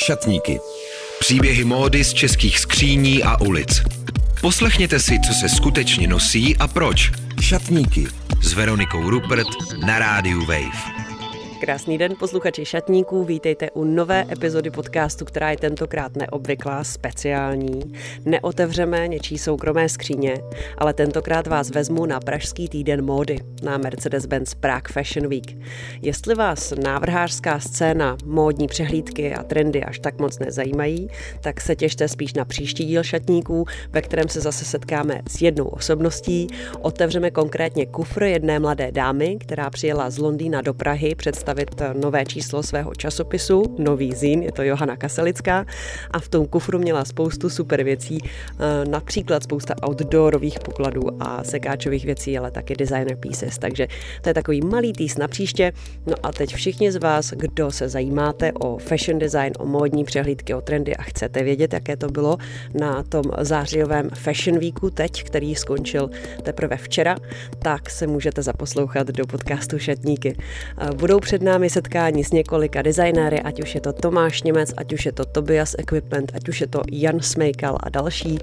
Šatníky. Příběhy módy z českých skříní a ulic. Poslechněte si, co se skutečně nosí a proč. Šatníky. S Veronikou Rupert na rádiu Wave. Krásný den, posluchači šatníků. Vítejte u nové epizody podcastu, která je tentokrát neobvyklá, speciální. Neotevřeme něčí soukromé skříně, ale tentokrát vás vezmu na Pražský týden módy na Mercedes-Benz Prague Fashion Week. Jestli vás návrhářská scéna, módní přehlídky a trendy až tak moc nezajímají, tak se těšte spíš na příští díl šatníků, ve kterém se zase setkáme s jednou osobností. Otevřeme konkrétně kufr jedné mladé dámy, která přijela z Londýna do Prahy představit představit eh, nové číslo svého časopisu, nový zín, je to Johana Kaselická a v tom kufru měla spoustu super věcí, eh, například spousta outdoorových pokladů a sekáčových věcí, ale taky designer pieces, takže to je takový malý týs na příště. No a teď všichni z vás, kdo se zajímáte o fashion design, o módní přehlídky, o trendy a chcete vědět, jaké to bylo na tom zářijovém Fashion Weeku teď, který skončil teprve včera, tak se můžete zaposlouchat do podcastu Šatníky. Eh, budou před před námi setkání s několika designéry, ať už je to Tomáš Němec, ať už je to Tobias Equipment, ať už je to Jan Smejkal a další.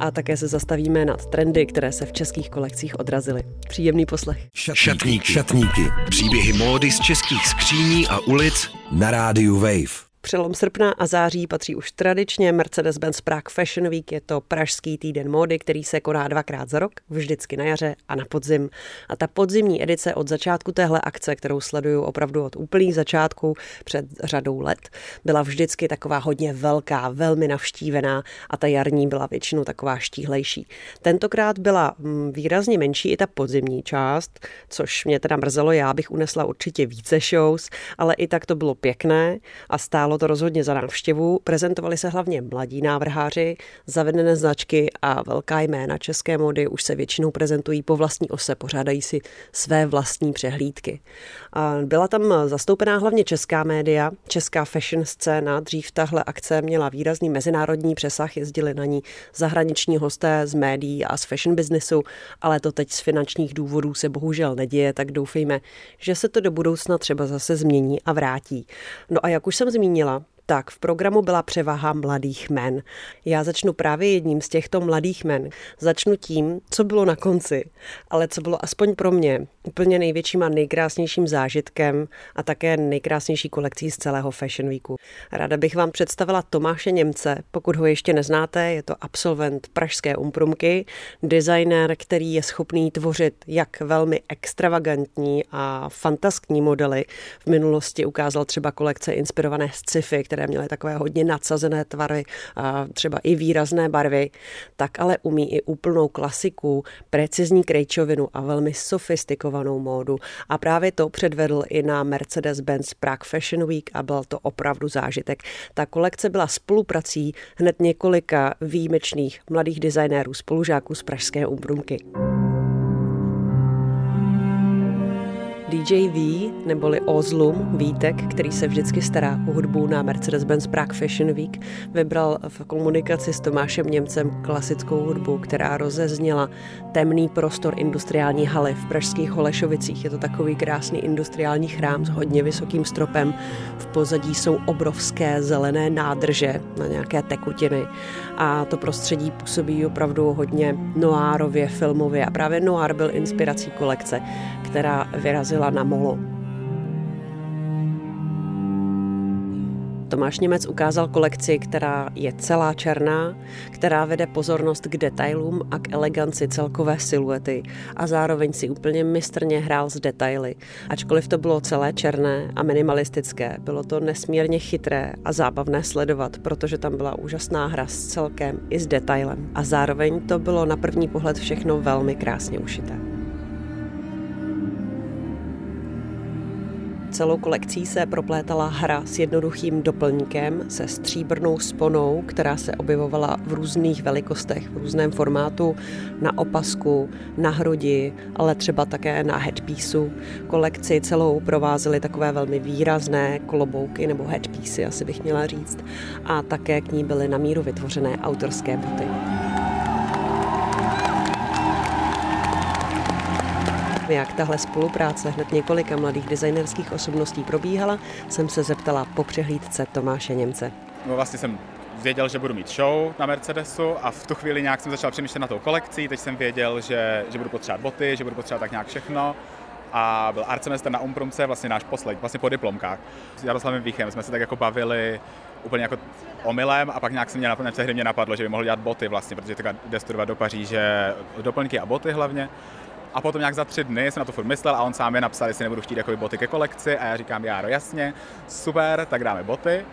A také se zastavíme nad trendy, které se v českých kolekcích odrazily. Příjemný poslech. Šatníky. Šatníky. Příběhy módy z českých skříní a ulic na rádiu Wave. Přelom srpna a září patří už tradičně Mercedes-Benz Prague Fashion Week. Je to pražský týden módy, který se koná dvakrát za rok, vždycky na jaře a na podzim. A ta podzimní edice od začátku téhle akce, kterou sleduju opravdu od úplných začátku před řadou let, byla vždycky taková hodně velká, velmi navštívená a ta jarní byla většinou taková štíhlejší. Tentokrát byla mm, výrazně menší i ta podzimní část, což mě teda mrzelo, já bych unesla určitě více shows, ale i tak to bylo pěkné a stálo stálo to rozhodně za návštěvu. Prezentovali se hlavně mladí návrháři, zavedené značky a velká jména české mody už se většinou prezentují po vlastní ose, pořádají si své vlastní přehlídky. Byla tam zastoupená hlavně česká média, česká fashion scéna. Dřív tahle akce měla výrazný mezinárodní přesah, jezdili na ní zahraniční hosté z médií a z fashion businessu, ale to teď z finančních důvodů se bohužel neděje, tak doufejme, že se to do budoucna třeba zase změní a vrátí. No a jak už jsem zmínila, zmínila, tak v programu byla převaha mladých men. Já začnu právě jedním z těchto mladých men. Začnu tím, co bylo na konci, ale co bylo aspoň pro mě úplně největším a nejkrásnějším zážitkem a také nejkrásnější kolekcí z celého Fashion Weeku. Ráda bych vám představila Tomáše Němce. Pokud ho ještě neznáte, je to absolvent Pražské umprumky, designer, který je schopný tvořit jak velmi extravagantní a fantaskní modely. V minulosti ukázal třeba kolekce inspirované sci-fi, které měly takové hodně nadsazené tvary třeba i výrazné barvy, tak ale umí i úplnou klasiku, precizní krejčovinu a velmi sofistikovanou módu. A právě to předvedl i na Mercedes-Benz Prague Fashion Week a byl to opravdu zážitek. Ta kolekce byla spoluprací hned několika výjimečných mladých designérů, spolužáků z Pražské umbrumky. DJ V, neboli Ozlum, Vítek, který se vždycky stará o hudbu na Mercedes-Benz Prague Fashion Week, vybral v komunikaci s Tomášem Němcem klasickou hudbu, která rozezněla temný prostor industriální haly v pražských Holešovicích. Je to takový krásný industriální chrám s hodně vysokým stropem. V pozadí jsou obrovské zelené nádrže na nějaké tekutiny a to prostředí působí opravdu hodně noárově, filmově a právě noir byl inspirací kolekce, která vyrazila na molo. Tomáš Němec ukázal kolekci, která je celá černá, která vede pozornost k detailům a k eleganci celkové siluety a zároveň si úplně mistrně hrál s detaily. Ačkoliv to bylo celé černé a minimalistické, bylo to nesmírně chytré a zábavné sledovat, protože tam byla úžasná hra s celkem i s detailem. A zároveň to bylo na první pohled všechno velmi krásně ušité. Celou kolekcí se proplétala hra s jednoduchým doplňkem se stříbrnou sponou, která se objevovala v různých velikostech, v různém formátu, na opasku, na hrudi, ale třeba také na headpieceu. Kolekci celou provázely takové velmi výrazné kolobouky nebo headpiecey, asi bych měla říct, a také k ní byly na míru vytvořené autorské boty. Jak tahle spolupráce hned několika mladých designerských osobností probíhala, jsem se zeptala po přehlídce Tomáše Němce. No vlastně jsem věděl, že budu mít show na Mercedesu a v tu chvíli nějak jsem začal přemýšlet na tou kolekcí, teď jsem věděl, že, že budu potřebovat boty, že budu potřebovat tak nějak všechno a byl art na Umprumce, vlastně náš poslední, vlastně po diplomkách. S Jaroslavem Víchem jsme se tak jako bavili úplně jako omylem a pak nějak se mě na té hry mě napadlo, že by mohl dělat boty vlastně, protože tak jde studovat do Paříže doplňky a boty hlavně. A potom nějak za tři dny jsem na to furt myslel a on sám je napsal, jestli nebudu chtít jako boty ke kolekci a já říkám, Járo, jasně, super, tak dáme boty.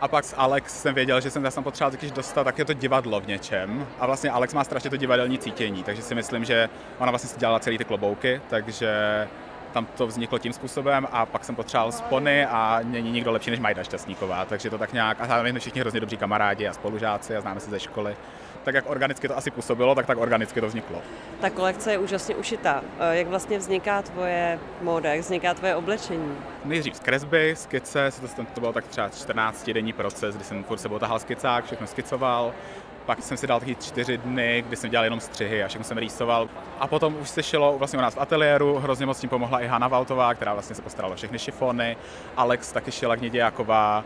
A pak s Alex jsem věděl, že jsem tam potřeboval totiž dostat, tak je to divadlo v něčem. A vlastně Alex má strašně to divadelní cítění, takže si myslím, že ona vlastně si dělala celý ty klobouky, takže tam to vzniklo tím způsobem a pak jsem potřeboval spony a není nikdo lepší než Majda Šťastníková, takže to tak nějak, a zároveň jsme všichni hrozně dobří kamarádi a spolužáci a známe se ze školy. Tak jak organicky to asi působilo, tak tak organicky to vzniklo. Ta kolekce je úžasně ušitá. Eh, jak vlastně vzniká tvoje móda, jak vzniká tvoje oblečení? Nejdřív z kresby, skice, to, to bylo tak třeba 14 denní proces, kdy jsem furt sebou tahal skicák, všechno skicoval, pak jsem si dal taky čtyři dny, kdy jsem dělal jenom střihy a všechno jsem rýsoval. A potom už se šilo vlastně u nás v ateliéru, hrozně moc tím pomohla i Hanna Valtová, která vlastně se postarala všechny šifony. Alex taky šila Knědějáková,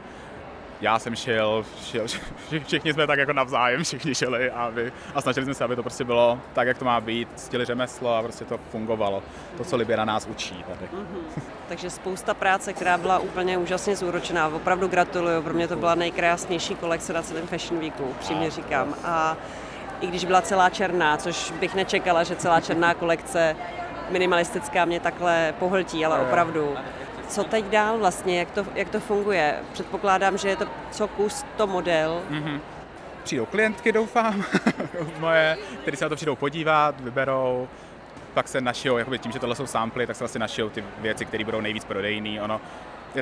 já jsem šel, šel, všichni jsme tak jako navzájem, všichni šeli a, vy, a snažili jsme se, aby to prostě bylo tak, jak to má být, ctili řemeslo a prostě to fungovalo. To, co Libě na nás učí tady. Mm-hmm. Takže spousta práce, která byla úplně úžasně zúročená. Opravdu gratuluju, pro mě to byla nejkrásnější kolekce na celém Fashion Weeku, přímě říkám. A i když byla celá černá, což bych nečekala, že celá černá kolekce minimalistická mě takhle pohltí, ale opravdu co teď dál vlastně, jak to, jak to funguje? Předpokládám, že je to co kus to model. Mm-hmm. Přijdou klientky, doufám, moje, které se na to přijdou podívat, vyberou, pak se našijou, jakoby tím, že tohle jsou samply, tak se vlastně našijou ty věci, které budou nejvíc prodejný. Ono,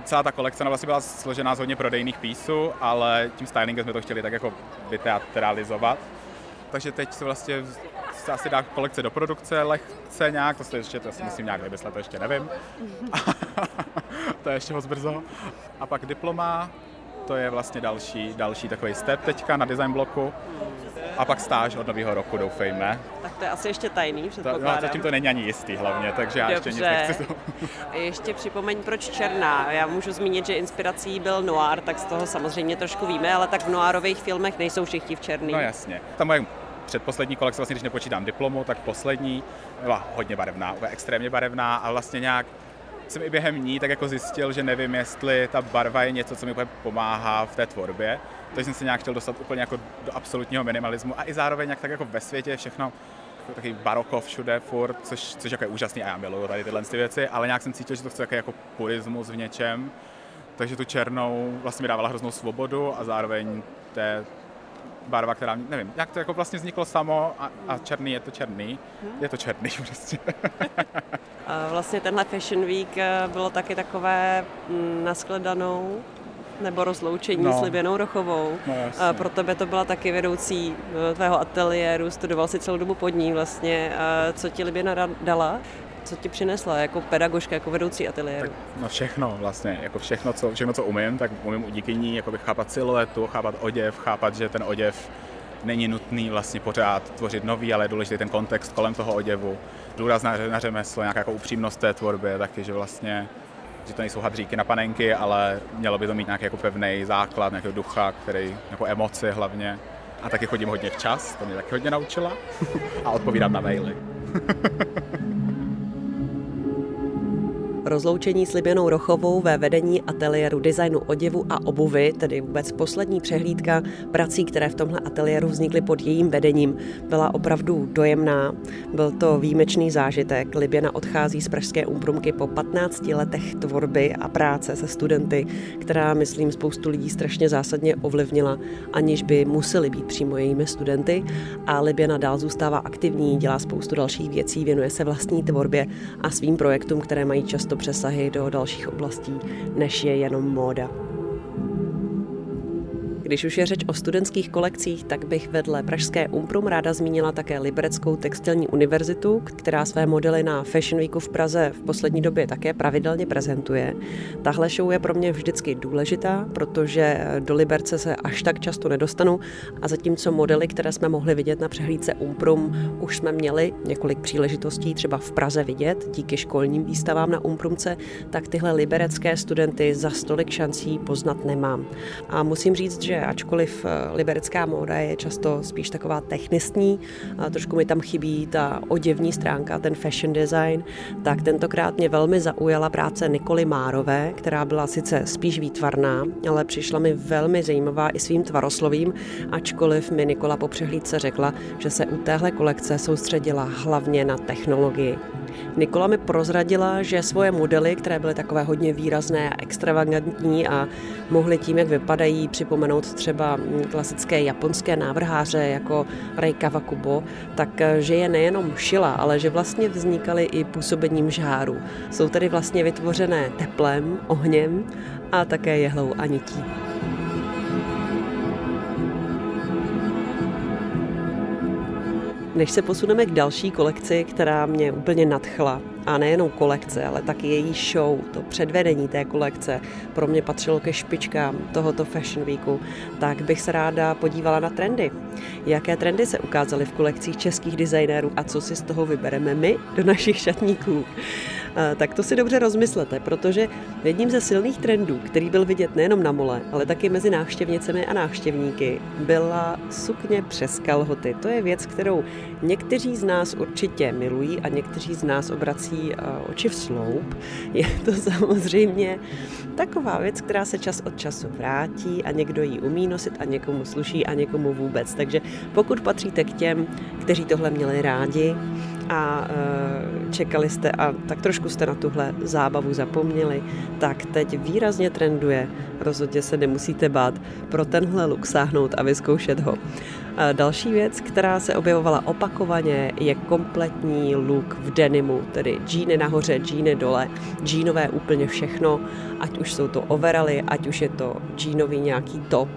celá ta kolekce vlastně byla složená z hodně prodejných písů, ale tím stylingem jsme to chtěli tak jako vyteatralizovat. Takže teď se vlastně se asi dá kolekce do produkce lehce nějak, to se ještě, to si musím nějak vymyslet, to ještě nevím. to je ještě moc brzo. A pak diploma, to je vlastně další, další takový step teďka na design bloku. A pak stáž od nového roku, doufejme. Tak to je asi ještě tajný, předpokládám. To, no, zatím to není ani jistý hlavně, takže já Dobře. ještě nic nechci to. ještě připomeň, proč černá. Já můžu zmínit, že inspirací byl noir, tak z toho samozřejmě trošku víme, ale tak v noirových filmech nejsou všichni v černém. No jasně. Ta moje předposlední kolekce, vlastně když nepočítám diplomu, tak poslední byla hodně barevná, extrémně barevná a vlastně nějak jsem i během ní tak jako zjistil, že nevím, jestli ta barva je něco, co mi pomáhá v té tvorbě. Takže jsem se nějak chtěl dostat úplně jako do absolutního minimalismu a i zároveň jak tak jako ve světě všechno takový baroko všude furt, což, což jako je úžasný a já miluju tady tyhle ty věci, ale nějak jsem cítil, že to chce jako purismus v něčem, takže tu černou vlastně mi dávala hroznou svobodu a zároveň té barva, která, nevím, jak to jako vlastně vzniklo samo a, a černý je to černý, je to černý prostě. a vlastně tenhle Fashion Week eh, bylo taky takové mm, naskledanou nebo rozloučení no. s Liběnou Rochovou. No, a pro tebe to byla taky vedoucí eh, tvého ateliéru, studoval si celou dobu pod ní vlastně. A co ti Liběna dala? Co ti přinesla jako pedagožka, jako vedoucí ateliéru? Tak, no všechno vlastně, jako všechno co, všechno, co umím, tak umím díky ní jakoby chápat siluetu, chápat oděv, chápat, že ten oděv není nutný vlastně pořád tvořit nový, ale je důležitý ten kontext kolem toho oděvu. Důraz na, na řemeslo, nějaká jako upřímnost té tvorbě, taky, že vlastně že to nejsou hadříky na panenky, ale mělo by to mít nějaký jako pevný základ, nějakého ducha, který, jako emoci hlavně. A taky chodím hodně včas, to mě taky hodně naučila. a odpovídat na maily. Rozloučení s Liběnou Rochovou ve vedení ateliéru designu oděvu a obuvy, tedy vůbec poslední přehlídka prací, které v tomhle ateliéru vznikly pod jejím vedením, byla opravdu dojemná. Byl to výjimečný zážitek. Liběna odchází z Pražské úmprumky po 15 letech tvorby a práce se studenty, která, myslím, spoustu lidí strašně zásadně ovlivnila, aniž by museli být přímo jejími studenty. A Liběna dál zůstává aktivní, dělá spoustu dalších věcí, věnuje se vlastní tvorbě a svým projektům, které mají často přesahy do dalších oblastí, než je jenom móda. Když už je řeč o studentských kolekcích, tak bych vedle Pražské Umprum ráda zmínila také Libereckou textilní univerzitu, která své modely na Fashion Weeku v Praze v poslední době také pravidelně prezentuje. Tahle show je pro mě vždycky důležitá, protože do Liberce se až tak často nedostanu a zatímco modely, které jsme mohli vidět na přehlídce Umprum, už jsme měli několik příležitostí třeba v Praze vidět díky školním výstavám na Umprumce, tak tyhle liberecké studenty za stolik šancí poznat nemám. A musím říct, že ačkoliv eh, liberická móda je často spíš taková technistní, a trošku mi tam chybí ta oděvní stránka, ten fashion design, tak tentokrát mě velmi zaujala práce Nikoly Márové, která byla sice spíš výtvarná, ale přišla mi velmi zajímavá i svým tvaroslovím, ačkoliv mi Nikola po přehlídce řekla, že se u téhle kolekce soustředila hlavně na technologii. Nikola mi prozradila, že svoje modely, které byly takové hodně výrazné a extravagantní a mohly tím, jak vypadají, připomenout třeba klasické japonské návrháře jako Rei Kawakubo, tak eh, že je nejenom šila, ale že vlastně vznikaly i působením žáru. Jsou tedy vlastně vytvořené teplem, ohněm a také jehlou a nití. Než se posuneme k další kolekci, která mě úplně nadchla, a nejenom kolekce, ale taky její show, to předvedení té kolekce pro mě patřilo ke špičkám tohoto Fashion Weeku, tak bych se ráda podívala na trendy. Jaké trendy se ukázaly v kolekcích českých designérů a co si z toho vybereme my do našich šatníků? Tak to si dobře rozmyslete, protože jedním ze silných trendů, který byl vidět nejenom na mole, ale taky mezi návštěvnicemi a návštěvníky, byla sukně přes kalhoty. To je věc, kterou někteří z nás určitě milují a někteří z nás obrací oči v sloup. Je to samozřejmě taková věc, která se čas od času vrátí a někdo ji umí nosit a někomu sluší a někomu vůbec. Takže pokud patříte k těm, kteří tohle měli rádi, a e, čekali jste a tak trošku jste na tuhle zábavu zapomněli, tak teď výrazně trenduje. Rozhodně se nemusíte bát pro tenhle look sáhnout a vyzkoušet ho. Další věc, která se objevovala opakovaně, je kompletní look v denimu, tedy džíny nahoře, džíny dole, džínové úplně všechno, ať už jsou to overaly, ať už je to džínový nějaký top,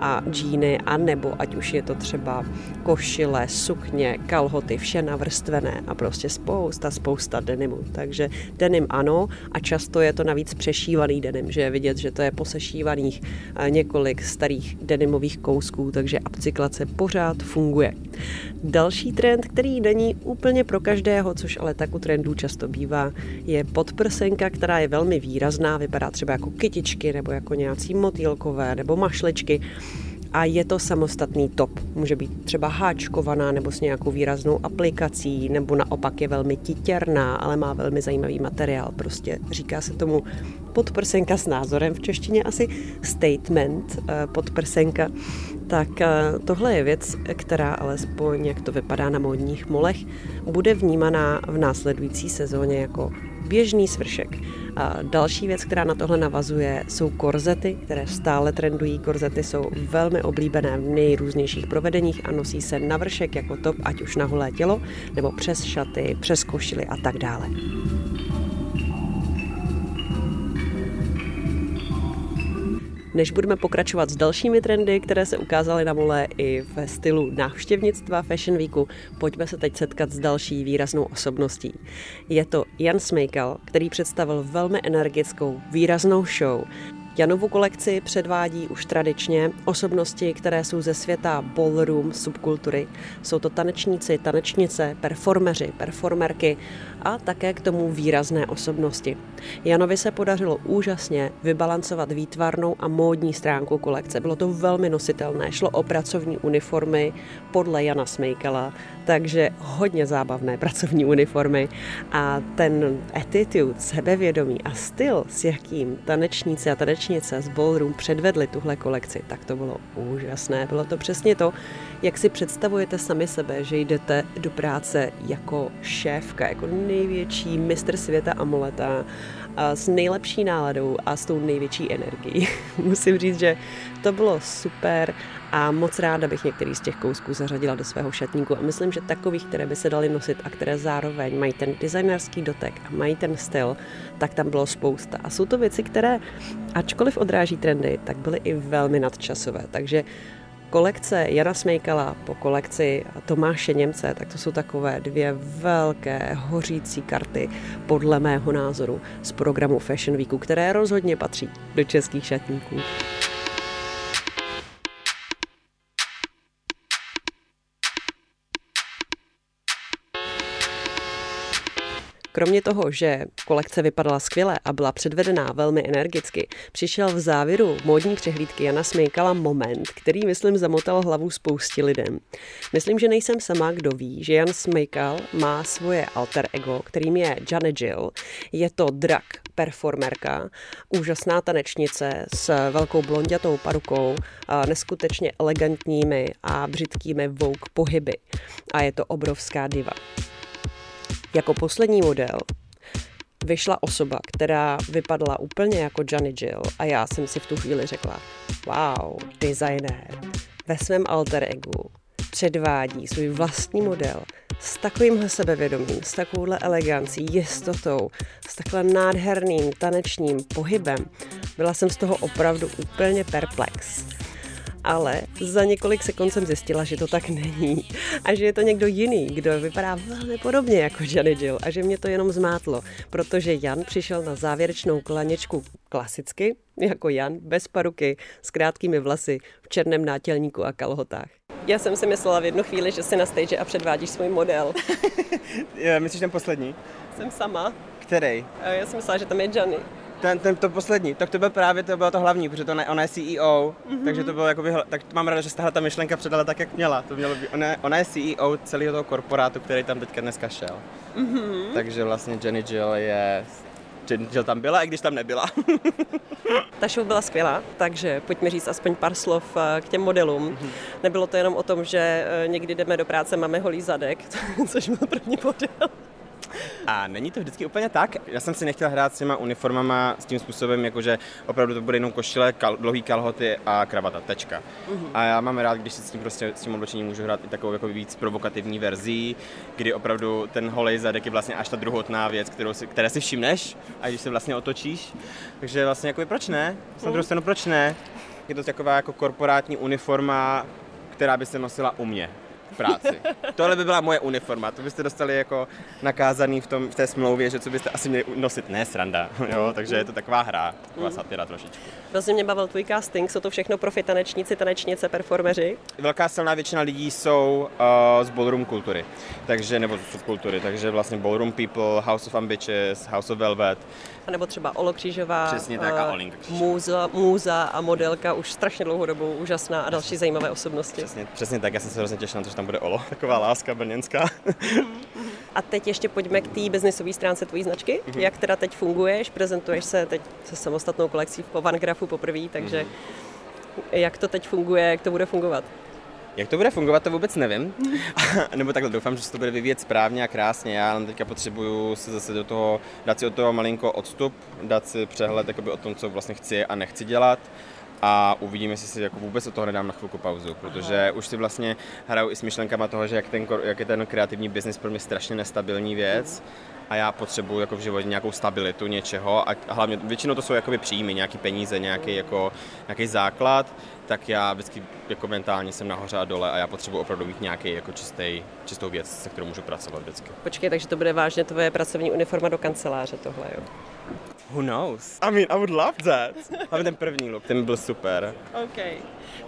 a džíny, a nebo ať už je to třeba košile, sukně, kalhoty, vše navrstvené a prostě spousta, spousta denimu. Takže denim ano a často je to navíc přešívaný denim, že je vidět, že to je posešívaných eh, několik starých denimových kousků, takže upcyklace pořád funguje. Další trend, který není úplně pro každého, což ale tak u trendů často bývá, je podprsenka, která je velmi výrazná, vypadá třeba jako kytičky nebo jako nějací motýlkové nebo mašličky a je to samostatný top. Může být třeba háčkovaná nebo s nějakou výraznou aplikací, nebo naopak je velmi titěrná, ale má velmi zajímavý materiál. Prostě říká se tomu podprsenka s názorem, v češtině asi statement eh, podprsenka. Tak eh, tohle je věc, která alespoň, jak to vypadá na módních molech, bude vnímaná v následující sezóně jako běžný svršek. A další věc, která na tohle navazuje, jsou korzety, které stále trendují. Korzety jsou velmi oblíbené v nejrůznějších provedeních a nosí se na vršek jako top, ať už na holé tělo, nebo přes šaty, přes košily a tak dále. Než budeme pokračovat s dalšími trendy, které se ukázaly na mole i ve stylu návštěvnictva Fashion Weeku, pojďme se teď setkat s další výraznou osobností. Je to Jan Smejkal, který představil velmi energickou, výraznou show, Janovu kolekci předvádí už tradičně osobnosti, které jsou ze světa ballroom subkultury. Jsou to tanečníci, tanečnice, performeři, performerky a také k tomu výrazné osobnosti. Janovi se podařilo úžasně vybalancovat výtvarnou a módní stránku kolekce. Bylo to velmi nositelné, šlo o pracovní uniformy podle Jana Smejkala, takže hodně zábavné pracovní uniformy a ten attitude, sebevědomí a styl, s jakým tanečníci a tanečnice z Ballroom předvedli tuhle kolekci, tak to bylo úžasné. Bylo to přesně to, jak si představujete sami sebe, že jdete do práce jako šéfka, jako největší mistr světa amuleta s nejlepší náladou a s tou největší energií. Musím říct, že to bylo super a moc ráda bych některý z těch kousků zařadila do svého šatníku a myslím, že takových, které by se daly nosit a které zároveň mají ten designerský dotek a mají ten styl, tak tam bylo spousta. A jsou to věci, které, ačkoliv odráží trendy, tak byly i velmi nadčasové. Takže kolekce Jana Smejkala po kolekci Tomáše Němce, tak to jsou takové dvě velké hořící karty podle mého názoru z programu Fashion Weeku, které rozhodně patří do českých šatníků. Kromě toho, že kolekce vypadala skvěle a byla předvedená velmi energicky, přišel v závěru módní přehlídky Jana Smejkala moment, který, myslím, zamotal hlavu spoustě lidem. Myslím, že nejsem sama, kdo ví, že Jan Smejkal má svoje alter ego, kterým je Janet Jill. Je to drag performerka, úžasná tanečnice s velkou blondětou parukou, neskutečně elegantními a břitkými vouk pohyby. A je to obrovská diva. Jako poslední model vyšla osoba, která vypadala úplně jako Johnny Jill a já jsem si v tu chvíli řekla, wow, designér ve svém alter egu předvádí svůj vlastní model s takovýmhle sebevědomím, s takovouhle elegancí, jistotou, s takhle nádherným tanečním pohybem. Byla jsem z toho opravdu úplně perplex ale za několik sekund jsem zjistila, že to tak není a že je to někdo jiný, kdo vypadá velmi podobně jako Janet Jill a že mě to jenom zmátlo, protože Jan přišel na závěrečnou klaněčku klasicky, jako Jan, bez paruky, s krátkými vlasy, v černém nátělníku a kalhotách. Já jsem si myslela v jednu chvíli, že jsi na stage a předvádíš svůj model. Myslíš ten poslední? Jsem sama. Který? Já jsem myslela, že tam je Johnny. Ten, ten, to poslední, tak to byl právě to bylo to hlavní, protože to ne, ona je CEO, mm-hmm. takže to bylo jakoby, tak mám ráda, že se tahle ta myšlenka předala tak, jak měla. To mělo být, ona, ona je CEO celého toho korporátu, který tam teďka dneska šel. Mm-hmm. Takže vlastně Jenny Jill je Jenny Jill tam byla, i když tam nebyla. Ta show byla skvělá, takže pojďme říct aspoň pár slov eh, k těm modelům. Mm-hmm. Nebylo to jenom o tom, že eh, někdy jdeme do práce, máme holý zadek, což byl první model. A není to vždycky úplně tak. Já jsem si nechtěl hrát s těma uniformama s tím způsobem, jakože opravdu to bude jenom košile, kal, dlouhý kalhoty a kravata, tečka. Uh-huh. A já mám rád, když si s tím prostě s tím oblečením můžu hrát i takovou jako víc provokativní verzí, kdy opravdu ten holej zadek je vlastně až ta druhotná věc, kterou si, které si všimneš a když se vlastně otočíš. Takže vlastně jako proč ne? Na druhou stranu proč ne? Je to taková jako korporátní uniforma, která by se nosila u mě práci. Tohle by byla moje uniforma, to byste dostali jako nakázaný v, tom, v té smlouvě, že co byste asi měli nosit, ne sranda, jo, takže je to taková hra, taková mm. satira trošičku. Vlastně mě bavil tvůj casting, jsou to všechno profi tanečníci, tanečnice, performeři? Velká silná většina lidí jsou uh, z ballroom kultury, takže, nebo z subkultury, takže vlastně ballroom people, House of Ambitious, House of Velvet, a nebo třeba Olo Křížová, Přesně tak, a Olinka Můza, můza a modelka už strašně dlouhou dobu, úžasná a další zajímavé osobnosti. Přesně, přesně tak, já jsem se hrozně těšil na to, že tam bude Olo, taková láska brněnská. A teď ještě pojďme k té biznisové stránce tvojí značky. Mm-hmm. Jak teda teď funguješ? Prezentuješ se teď se samostatnou kolekcí v Vangrafu poprvé, takže mm-hmm. jak to teď funguje, jak to bude fungovat? Jak to bude fungovat, to vůbec nevím. Nebo takhle doufám, že se to bude vyvíjet správně a krásně. Já teďka potřebuju se zase do toho, dát si od toho malinko odstup, dát si přehled jakoby, o tom, co vlastně chci a nechci dělat a uvidíme, jestli si jako vůbec od toho nedám na chvilku pauzu, protože už si vlastně hraju i s myšlenkama toho, že jak, ten, jak je ten kreativní biznis pro mě strašně nestabilní věc a já potřebuji jako v životě nějakou stabilitu něčeho a hlavně většinou to jsou jakoby příjmy, nějaké peníze, nějaký, jako, nějaký základ, tak já vždycky jako mentálně jsem nahoře a dole a já potřebuji opravdu mít nějaký jako čistý, čistou věc, se kterou můžu pracovat vždycky. Počkej, takže to bude vážně tvoje pracovní uniforma do kanceláře tohle, jo? Who knows? I mean, I would love that. Ale ten první look, ten byl super. OK.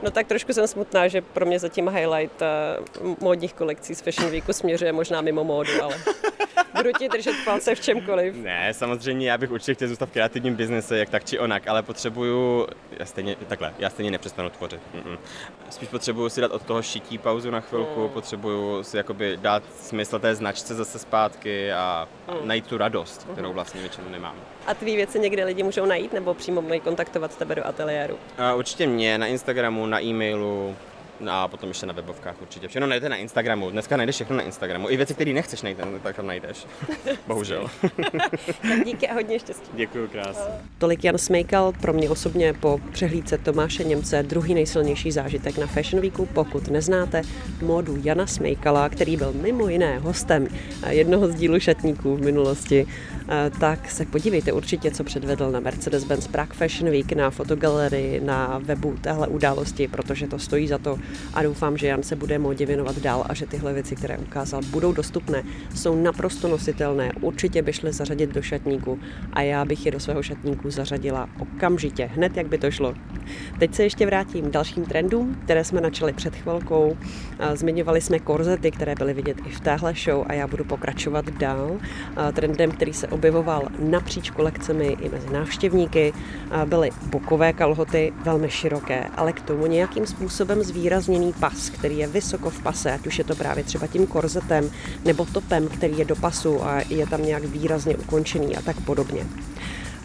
No tak trošku jsem smutná, že pro mě zatím highlight uh, módních kolekcí z Fashion Weeku směřuje možná mimo módu, ale budu ti držet palce v čemkoliv. Ne, samozřejmě, já bych určitě chtěl zůstat v kreativním biznise, jak tak či onak, ale potřebuju, já stejně, takhle, já stejně nepřestanu tvořit. Mm-mm. Spíš potřebuju si dát od toho šití pauzu na chvilku, mm. potřebuju si jakoby dát smysl té značce zase zpátky a mm. najít tu radost, kterou vlastně většinou nemám. A tvý věci někde lidi můžou najít nebo přímo mají kontaktovat tebe do ateliéru? Uh, určitě mě na Instagramu, na e-mailu, a potom ještě na webovkách určitě. Všechno najdete na Instagramu. Dneska najdeš všechno na Instagramu. I věci, které nechceš najít, tak tam najdeš. Bohužel. tak díky a hodně štěstí. Děkuji krásně. Tolik Jan Smejkal, pro mě osobně po přehlídce Tomáše Němce druhý nejsilnější zážitek na Fashion Weeku. Pokud neznáte modu Jana Smejkala, který byl mimo jiné hostem jednoho z dílu šatníků v minulosti, tak se podívejte určitě, co předvedl na Mercedes-Benz Prague Fashion Week, na fotogalerii, na webu téhle události, protože to stojí za to a doufám, že Jan se bude modě věnovat dál a že tyhle věci, které ukázal, budou dostupné, jsou naprosto nositelné, určitě by šly zařadit do šatníku a já bych je do svého šatníku zařadila okamžitě, hned jak by to šlo. Teď se ještě vrátím k dalším trendům, které jsme načali před chvilkou. Zmiňovali jsme korzety, které byly vidět i v téhle show a já budu pokračovat dál. Trendem, který se objevoval napříč kolekcemi i mezi návštěvníky, byly bokové kalhoty, velmi široké, ale k tomu nějakým způsobem zvýrazněný pas, který je vysoko v pase, ať už je to právě třeba tím korzetem nebo topem, který je do pasu a je tam nějak výrazně ukončený a tak podobně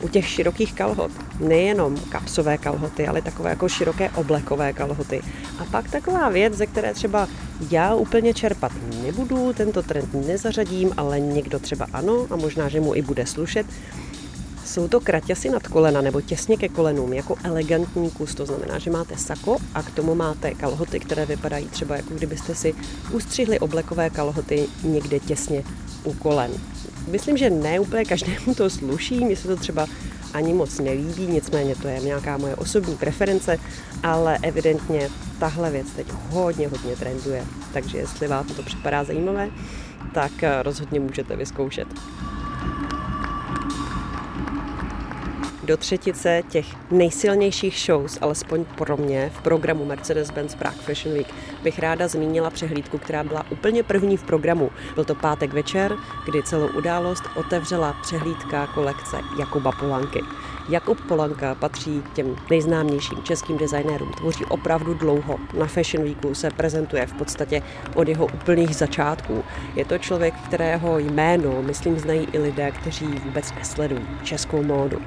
u těch širokých kalhot, nejenom kapsové kalhoty, ale takové jako široké oblekové kalhoty. A pak taková věc, ze které třeba já úplně čerpat nebudu, tento trend nezařadím, ale někdo třeba ano a možná, že mu i bude slušet, jsou to kraťasy nad kolena nebo těsně ke kolenům, jako elegantní kus. To znamená, že máte sako a k tomu máte kalhoty, které vypadají třeba jako kdybyste si ustřihli oblekové kalhoty někde těsně u kolen. Myslím, že ne úplně každému to sluší, mně se to třeba ani moc nelíbí, nicméně to je nějaká moje osobní preference, ale evidentně tahle věc teď hodně, hodně trenduje. Takže jestli vám to připadá zajímavé, tak rozhodně můžete vyzkoušet. Do třetice těch nejsilnějších shows, alespoň pro mě, v programu Mercedes-Benz Prague Fashion Week bych ráda zmínila přehlídku, která byla úplně první v programu. Byl to pátek večer, kdy celou událost otevřela přehlídka kolekce Jakuba Polanky. Jakub Polanka patří k těm nejznámějším českým designérům, tvoří opravdu dlouho. Na Fashion Weeku se prezentuje v podstatě od jeho úplných začátků. Je to člověk, kterého jméno, myslím, znají i lidé, kteří vůbec nesledují českou módu.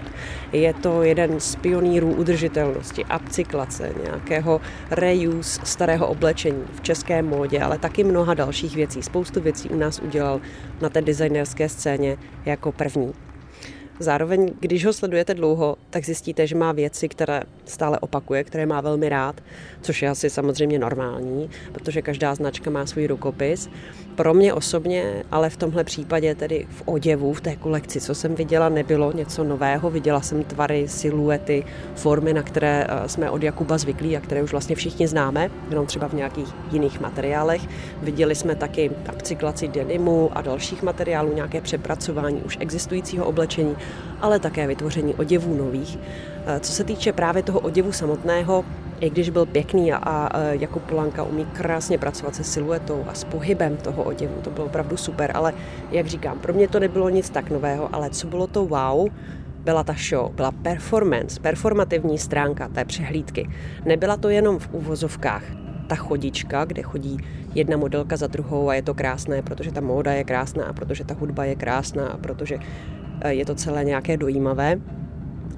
Je to jeden z pionýrů udržitelnosti, upcyklace, nějakého reuse starého oblečení v české módě, ale taky mnoha dalších věcí. Spoustu věcí u nás udělal na té designerské scéně jako první. Zároveň, když ho sledujete dlouho, tak zjistíte, že má věci, které stále opakuje, které má velmi rád, což je asi samozřejmě normální, protože každá značka má svůj rukopis. Pro mě osobně, ale v tomhle případě tedy v oděvu, v té kolekci, co jsem viděla, nebylo něco nového. Viděla jsem tvary, siluety, formy, na které eh, jsme od Jakuba zvyklí a které už vlastně všichni známe, jenom třeba v nějakých jiných materiálech. Viděli jsme taky upcyklaci denimu a dalších materiálů, nějaké přepracování už existujícího oblečení, ale také vytvoření oděvů nových. Eh, co se týče právě toho oděvu samotného, i když byl pěkný a, a Jakub Polanka umí krásně pracovat se siluetou a s pohybem toho oděvu, to bylo opravdu super, ale jak říkám, pro mě to nebylo nic tak nového, ale co bylo to wow, byla ta show, byla performance, performativní stránka té přehlídky. Nebyla to jenom v úvozovkách ta chodička, kde chodí jedna modelka za druhou a je to krásné, protože ta móda je krásná a protože ta hudba je krásná a protože je to celé nějaké dojímavé,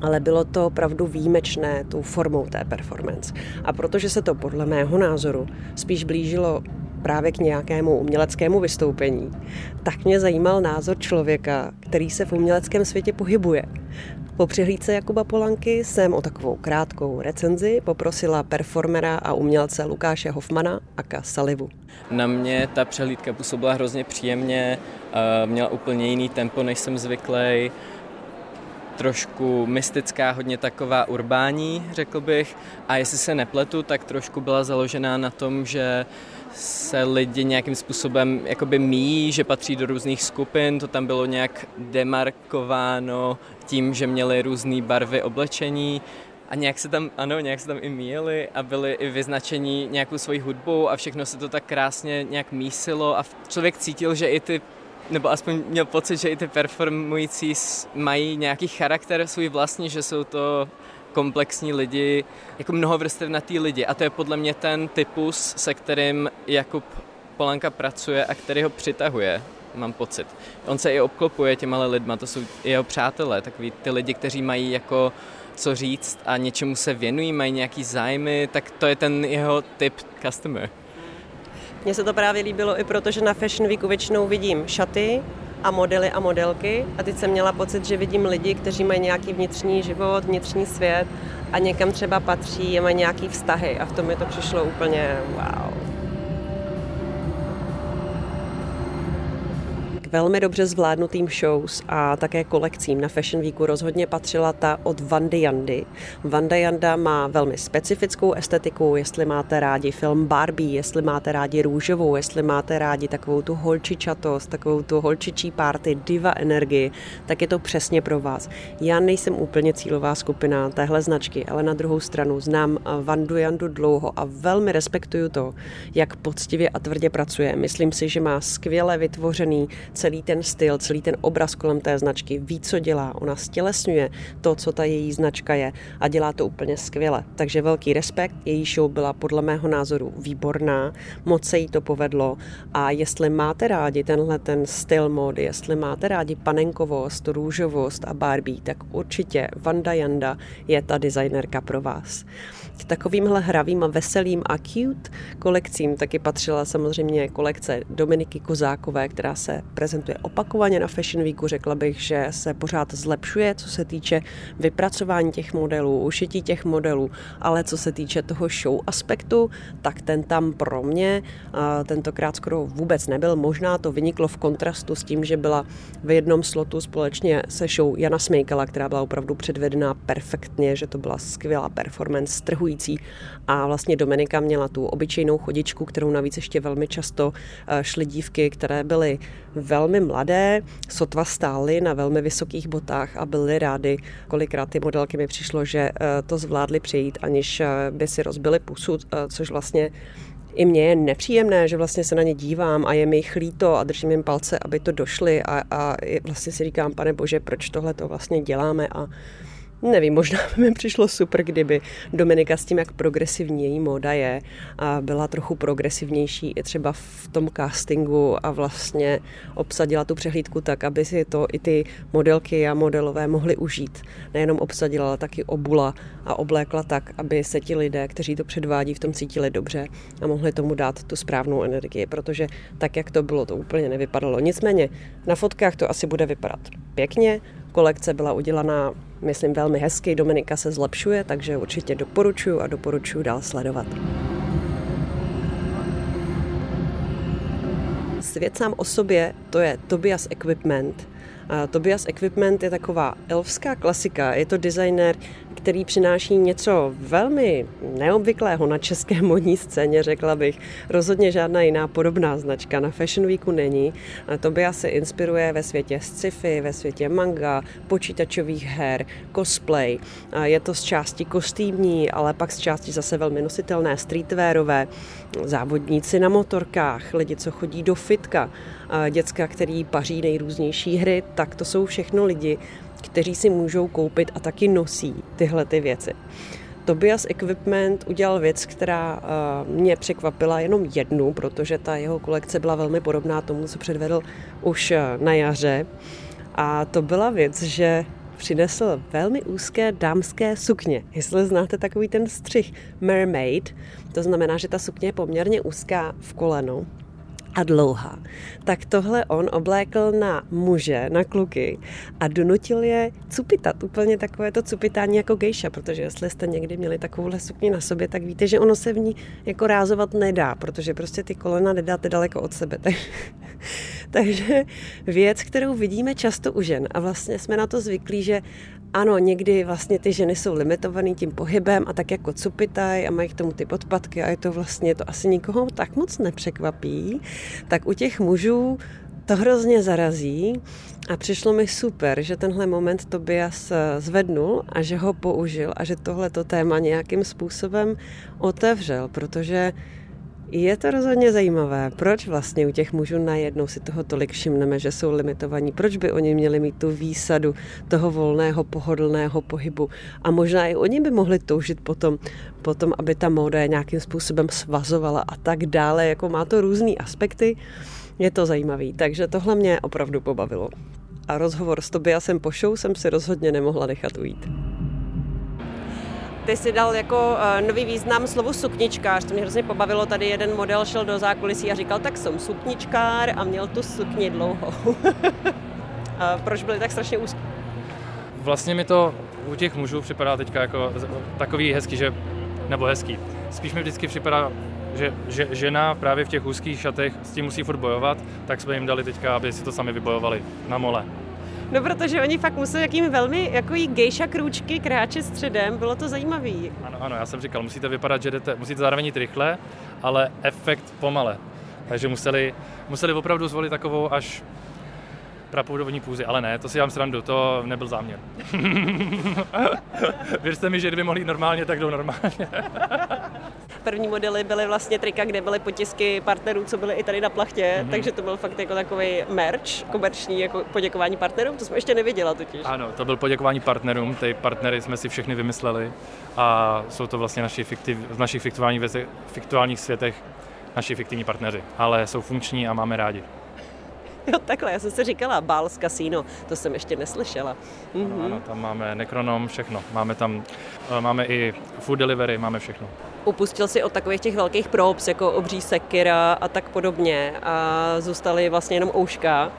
ale bylo to opravdu výjimečné tou formou té performance. A protože se to podle mého názoru spíš blížilo právě k nějakému uměleckému vystoupení, tak mě zajímal názor člověka, který se v uměleckém světě pohybuje. Po přihlídce Jakuba Polanky jsem o takovou krátkou recenzi poprosila performera a umělce Lukáše Hofmana a Salivu. Na mě ta přehlídka působila hrozně příjemně, eh, měla úplně jiný tempo, než jsem zvyklý trošku mystická, hodně taková urbání, řekl bych. A jestli se nepletu, tak trošku byla založená na tom, že se lidi nějakým způsobem jakoby míjí, že patří do různých skupin, to tam bylo nějak demarkováno tím, že měli různé barvy oblečení, a nějak se tam, ano, nějak se tam i míjeli a byli i vyznačení nějakou svojí hudbou a všechno se to tak krásně nějak mísilo a člověk cítil, že i ty nebo aspoň měl pocit, že i ty performující mají nějaký charakter svůj vlastní, že jsou to komplexní lidi, jako mnohovrstevnatý lidi. A to je podle mě ten typus, se kterým Jakub Polanka pracuje a který ho přitahuje, mám pocit. On se i obklopuje těma lidma, to jsou jeho přátelé, takový ty lidi, kteří mají jako co říct a něčemu se věnují, mají nějaký zájmy, tak to je ten jeho typ customer. Mně se to právě líbilo i proto, že na Fashion Weeku většinou vidím šaty a modely a modelky a teď jsem měla pocit, že vidím lidi, kteří mají nějaký vnitřní život, vnitřní svět a někam třeba patří a mají nějaký vztahy a v tom mi to přišlo úplně wow. Velmi dobře zvládnutým shows a také kolekcím na Fashion Weeku rozhodně patřila ta od Vandy Jandy. Vanda Janda má velmi specifickou estetiku, jestli máte rádi film Barbie, jestli máte rádi růžovou, jestli máte rádi takovou tu holčičatost, takovou tu holčičí party, diva energii, tak je to přesně pro vás. Já nejsem úplně cílová skupina téhle značky, ale na druhou stranu znám Vandu Jandu dlouho a velmi respektuju to, jak poctivě a tvrdě pracuje. Myslím si, že má skvěle vytvořený celý ten styl, celý ten obraz kolem té značky, ví, co dělá. Ona stělesňuje to, co ta její značka je a dělá to úplně skvěle. Takže velký respekt. Její show byla podle mého názoru výborná, moc se jí to povedlo a jestli máte rádi tenhle ten styl módy, jestli máte rádi panenkovost, růžovost a Barbie, tak určitě Vanda Janda je ta designerka pro vás. K takovýmhle hravým a veselým a cute kolekcím taky patřila samozřejmě kolekce Dominiky Kozákové, která se prezentuje opakovaně na Fashion Weeku. Řekla bych, že se pořád zlepšuje, co se týče vypracování těch modelů, ušití těch modelů, ale co se týče toho show aspektu, tak ten tam pro mě tentokrát skoro vůbec nebyl. Možná to vyniklo v kontrastu s tím, že byla v jednom slotu společně se show Jana Smejkala, která byla opravdu předvedená perfektně, že to byla skvělá performance, strhující a vlastně Dominika měla tu obyčejnou chodičku, kterou navíc ještě velmi často eh, šly dívky, které byly velmi mladé, sotva stály na velmi vysokých botách a byly rády. Kolikrát ty modelky mi přišlo, že eh, to zvládly přejít, aniž eh, by si rozbili pusu, což vlastně i mně je nepříjemné, že vlastně se na ně dívám a je mi jich líto a držím jim palce, aby to došly a, a vlastně si říkám, pane bože, proč tohle to vlastně děláme a Nevím, možná by mi přišlo super, kdyby Dominika s tím, jak progresivní její móda je, a byla trochu progresivnější i třeba v tom castingu a vlastně obsadila tu přehlídku tak, aby si to i ty modelky a modelové mohly užít. Nejenom obsadila, ale taky obula a oblékla tak, aby se ti lidé, kteří to předvádí, v tom cítili dobře a mohli tomu dát tu správnou energii, protože tak, jak to bylo, to úplně nevypadalo. Nicméně na fotkách to asi bude vypadat pěkně, kolekce byla udělaná, myslím, velmi hezky. Dominika se zlepšuje, takže určitě doporučuji a doporučuji dál sledovat. Svět sám o sobě, to je Tobias Equipment. Tobias Equipment je taková elfská klasika. Je to designer, který přináší něco velmi neobvyklého na české modní scéně, řekla bych. Rozhodně žádná jiná podobná značka na Fashion Weeku není. Tobias se inspiruje ve světě sci-fi, ve světě manga, počítačových her, cosplay. Je to z části kostýmní, ale pak z části zase velmi nositelné streetwearové. Závodníci na motorkách, lidi, co chodí do fitka, děcka, který paří nejrůznější hry, tak to jsou všechno lidi, kteří si můžou koupit a taky nosí tyhle ty věci. Tobias Equipment udělal věc, která uh, mě překvapila jenom jednu, protože ta jeho kolekce byla velmi podobná tomu, co předvedl už uh, na jaře. A to byla věc, že přinesl velmi úzké dámské sukně. Jestli znáte takový ten střih mermaid, to znamená, že ta sukně je poměrně úzká v koleno a dlouhá. Tak tohle on oblékl na muže, na kluky a donutil je cupitat. Úplně takové to cupitání jako gejša, protože jestli jste někdy měli takovouhle sukni na sobě, tak víte, že ono se v ní jako rázovat nedá, protože prostě ty kolena nedáte daleko od sebe. Takže věc, kterou vidíme často u žen a vlastně jsme na to zvyklí, že ano, někdy vlastně ty ženy jsou limitované tím pohybem a tak jako cupitaj a mají k tomu ty podpatky a je to vlastně, to asi nikoho tak moc nepřekvapí, tak u těch mužů to hrozně zarazí a přišlo mi super, že tenhle moment Tobias zvednul a že ho použil a že tohleto téma nějakým způsobem otevřel, protože je to rozhodně zajímavé. Proč vlastně u těch mužů najednou si toho tolik všimneme, že jsou limitovaní? Proč by oni měli mít tu výsadu toho volného, pohodlného pohybu? A možná i oni by mohli toužit potom, potom aby ta móda je nějakým způsobem svazovala a tak dále. Jako má to různé aspekty. Je to zajímavý, takže tohle mě opravdu pobavilo. A rozhovor s Tobiasem Pošou jsem si rozhodně nemohla nechat ujít. Ty si dal jako uh, nový význam slovu sukničkář, to mě hrozně pobavilo. Tady jeden model šel do zákulisí a říkal, tak jsem sukničkár a měl tu sukni dlouho. a proč byly tak strašně úzké? Vlastně mi to u těch mužů připadá teďka jako takový hezký, že, nebo hezký. Spíš mi vždycky připadá, že, že žena právě v těch úzkých šatech s tím musí furt bojovat, tak jsme jim dali teďka, aby si to sami vybojovali na mole. No, protože oni fakt museli jakými velmi jako gejša krůčky kráčet středem, bylo to zajímavý. Ano, ano, já jsem říkal, musíte vypadat, že jdete, musíte zároveň jít rychle, ale efekt pomale. Takže museli, museli opravdu zvolit takovou až prapoudovní půzy, ale ne, to si vám srandu, to nebyl záměr. Věřte mi, že kdyby mohli normálně, tak jdou normálně. První modely byly vlastně trika, kde byly potisky partnerů, co byly i tady na plachtě, mm-hmm. takže to byl fakt jako takový merch, komerční jako poděkování partnerům, to jsme ještě neviděla totiž. Ano, to byl poděkování partnerům, ty partnery jsme si všechny vymysleli a jsou to vlastně naši fiktiv, v našich fiktuálních, fiktuálních světech naši fiktivní partneři, ale jsou funkční a máme rádi. Jo, takhle, já jsem si říkala, Bals Casino, to jsem ještě neslyšela. Ano, ano, tam máme Necronom, všechno. Máme tam, eh, máme i food delivery, máme všechno. Upustil si od takových těch velkých props, jako obří sekira a tak podobně a zůstaly vlastně jenom ouška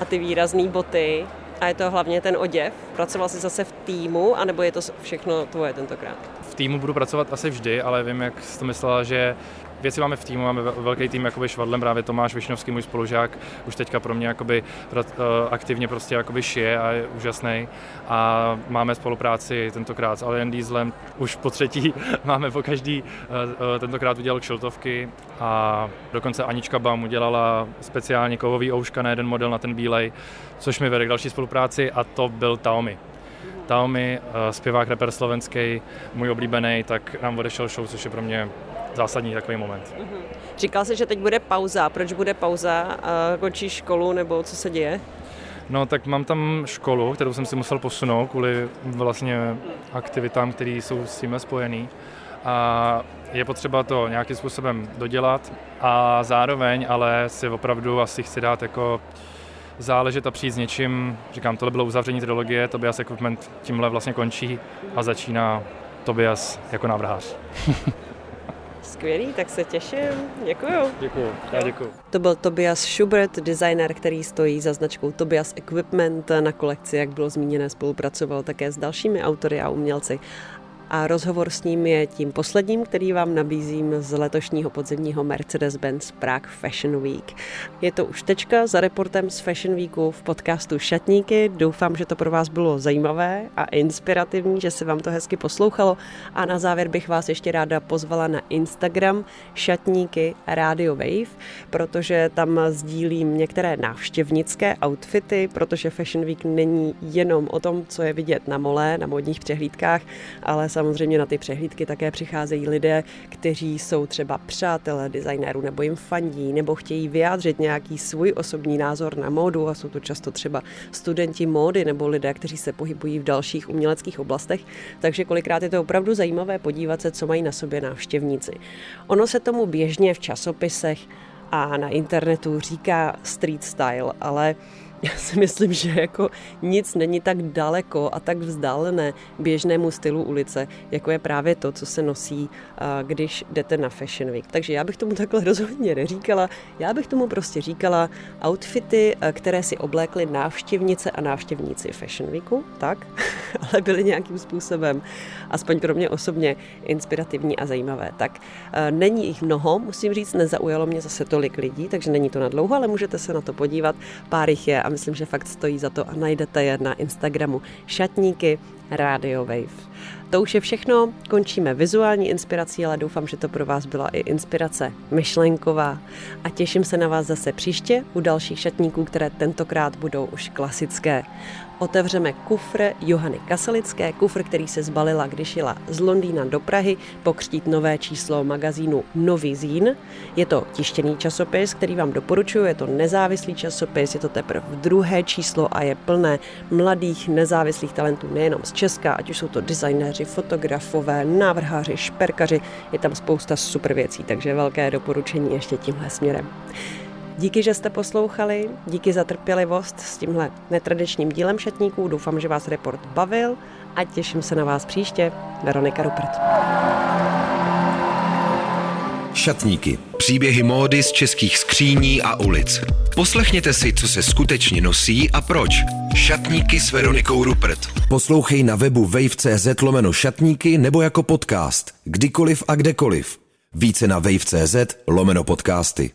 a ty výrazné boty a je to hlavně ten oděv. Pracoval jsi zase v týmu, anebo je to všechno tvoje tentokrát? V týmu budu pracovat asi vždy, ale vím, jak jsi to myslela, že věci máme v týmu, máme velký tým jakoby švadlem, právě Tomáš Višnovský, můj spolužák, už teďka pro mě jakoby eh, aktivně prostě jakoby šije a je úžasný. A máme spolupráci tentokrát s Alien Dieselem, už po třetí máme po každý, eh, eh, tentokrát udělal kšiltovky a dokonce Anička Bam udělala speciálně kovový ouška na jeden model, na ten bílej, což mi vede k další spolupráci a to byl Taomi. Taomi, zpěvák rapper slovenský, můj oblíbený, tak nám odešel show, což je pro mě zásadní takový moment. Mm-hmm. Říkal jsi, že teď bude pauza. Proč bude pauza? Končíš školu nebo co se děje? No tak mám tam školu, kterou jsem si musel posunout kvůli vlastně aktivitám, které jsou s tím spojený. A je potřeba to nějakým způsobem dodělat a zároveň ale si opravdu asi chci dát jako záležet a přijít s něčím, říkám, tohle bylo uzavření trilogie, Tobias Equipment tímhle vlastně končí a začíná Tobias jako návrhář. Skvělý, tak se těším. Děkuju. Děkuju, já děkuju. To byl Tobias Schubert, designer, který stojí za značkou Tobias Equipment. Na kolekci, jak bylo zmíněné, spolupracoval také s dalšími autory a umělci a rozhovor s ním je tím posledním, který vám nabízím z letošního podzimního Mercedes-Benz Prague Fashion Week. Je to už tečka za reportem z Fashion Weeku v podcastu Šatníky. Doufám, že to pro vás bylo zajímavé a inspirativní, že se vám to hezky poslouchalo a na závěr bych vás ještě ráda pozvala na Instagram Šatníky Radio Wave, protože tam sdílím některé návštěvnické outfity, protože Fashion Week není jenom o tom, co je vidět na mole, na modních přehlídkách, ale samozřejmě na ty přehlídky také přicházejí lidé, kteří jsou třeba přátelé designérů nebo jim fandí, nebo chtějí vyjádřit nějaký svůj osobní názor na módu a jsou to často třeba studenti módy nebo lidé, kteří se pohybují v dalších uměleckých oblastech, takže kolikrát je to opravdu zajímavé podívat se, co mají na sobě návštěvníci. Ono se tomu běžně v časopisech a na internetu říká street style, ale já si myslím, že jako nic není tak daleko a tak vzdálené běžnému stylu ulice, jako je právě to, co se nosí, když jdete na Fashion Week. Takže já bych tomu takhle rozhodně neříkala. Já bych tomu prostě říkala outfity, které si oblékly návštěvnice a návštěvníci Fashion Weeku, tak, ale byly nějakým způsobem, aspoň pro mě osobně, inspirativní a zajímavé. Tak není jich mnoho, musím říct, nezaujalo mě zase tolik lidí, takže není to na dlouho, ale můžete se na to podívat. Pár jich je a myslím, že fakt stojí za to a najdete je na Instagramu Šatníky Radio Wave. To už je všechno, končíme vizuální inspirací, ale doufám, že to pro vás byla i inspirace myšlenková. A těším se na vás zase příště u dalších šatníků, které tentokrát budou už klasické. Otevřeme kufr Johany Kaselické, kufr, který se zbalila, když jela z Londýna do Prahy pokřtít nové číslo magazínu Nový Zín. Je to tištěný časopis, který vám doporučuji, je to nezávislý časopis, je to teprve druhé číslo a je plné mladých nezávislých talentů nejenom z Česka, ať už jsou to designéři, fotografové, návrháři, šperkaři, je tam spousta super věcí, takže velké doporučení ještě tímhle směrem. Díky, že jste poslouchali, díky za trpělivost s tímhle netradičním dílem šatníků. Doufám, že vás report bavil a těším se na vás příště. Veronika Rupert. Šatníky. Příběhy módy z českých skříní a ulic. Poslechněte si, co se skutečně nosí a proč. Šatníky s Veronikou Rupert. Poslouchej na webu wave.cz lomeno šatníky nebo jako podcast. Kdykoliv a kdekoliv. Více na wave.cz lomeno podcasty.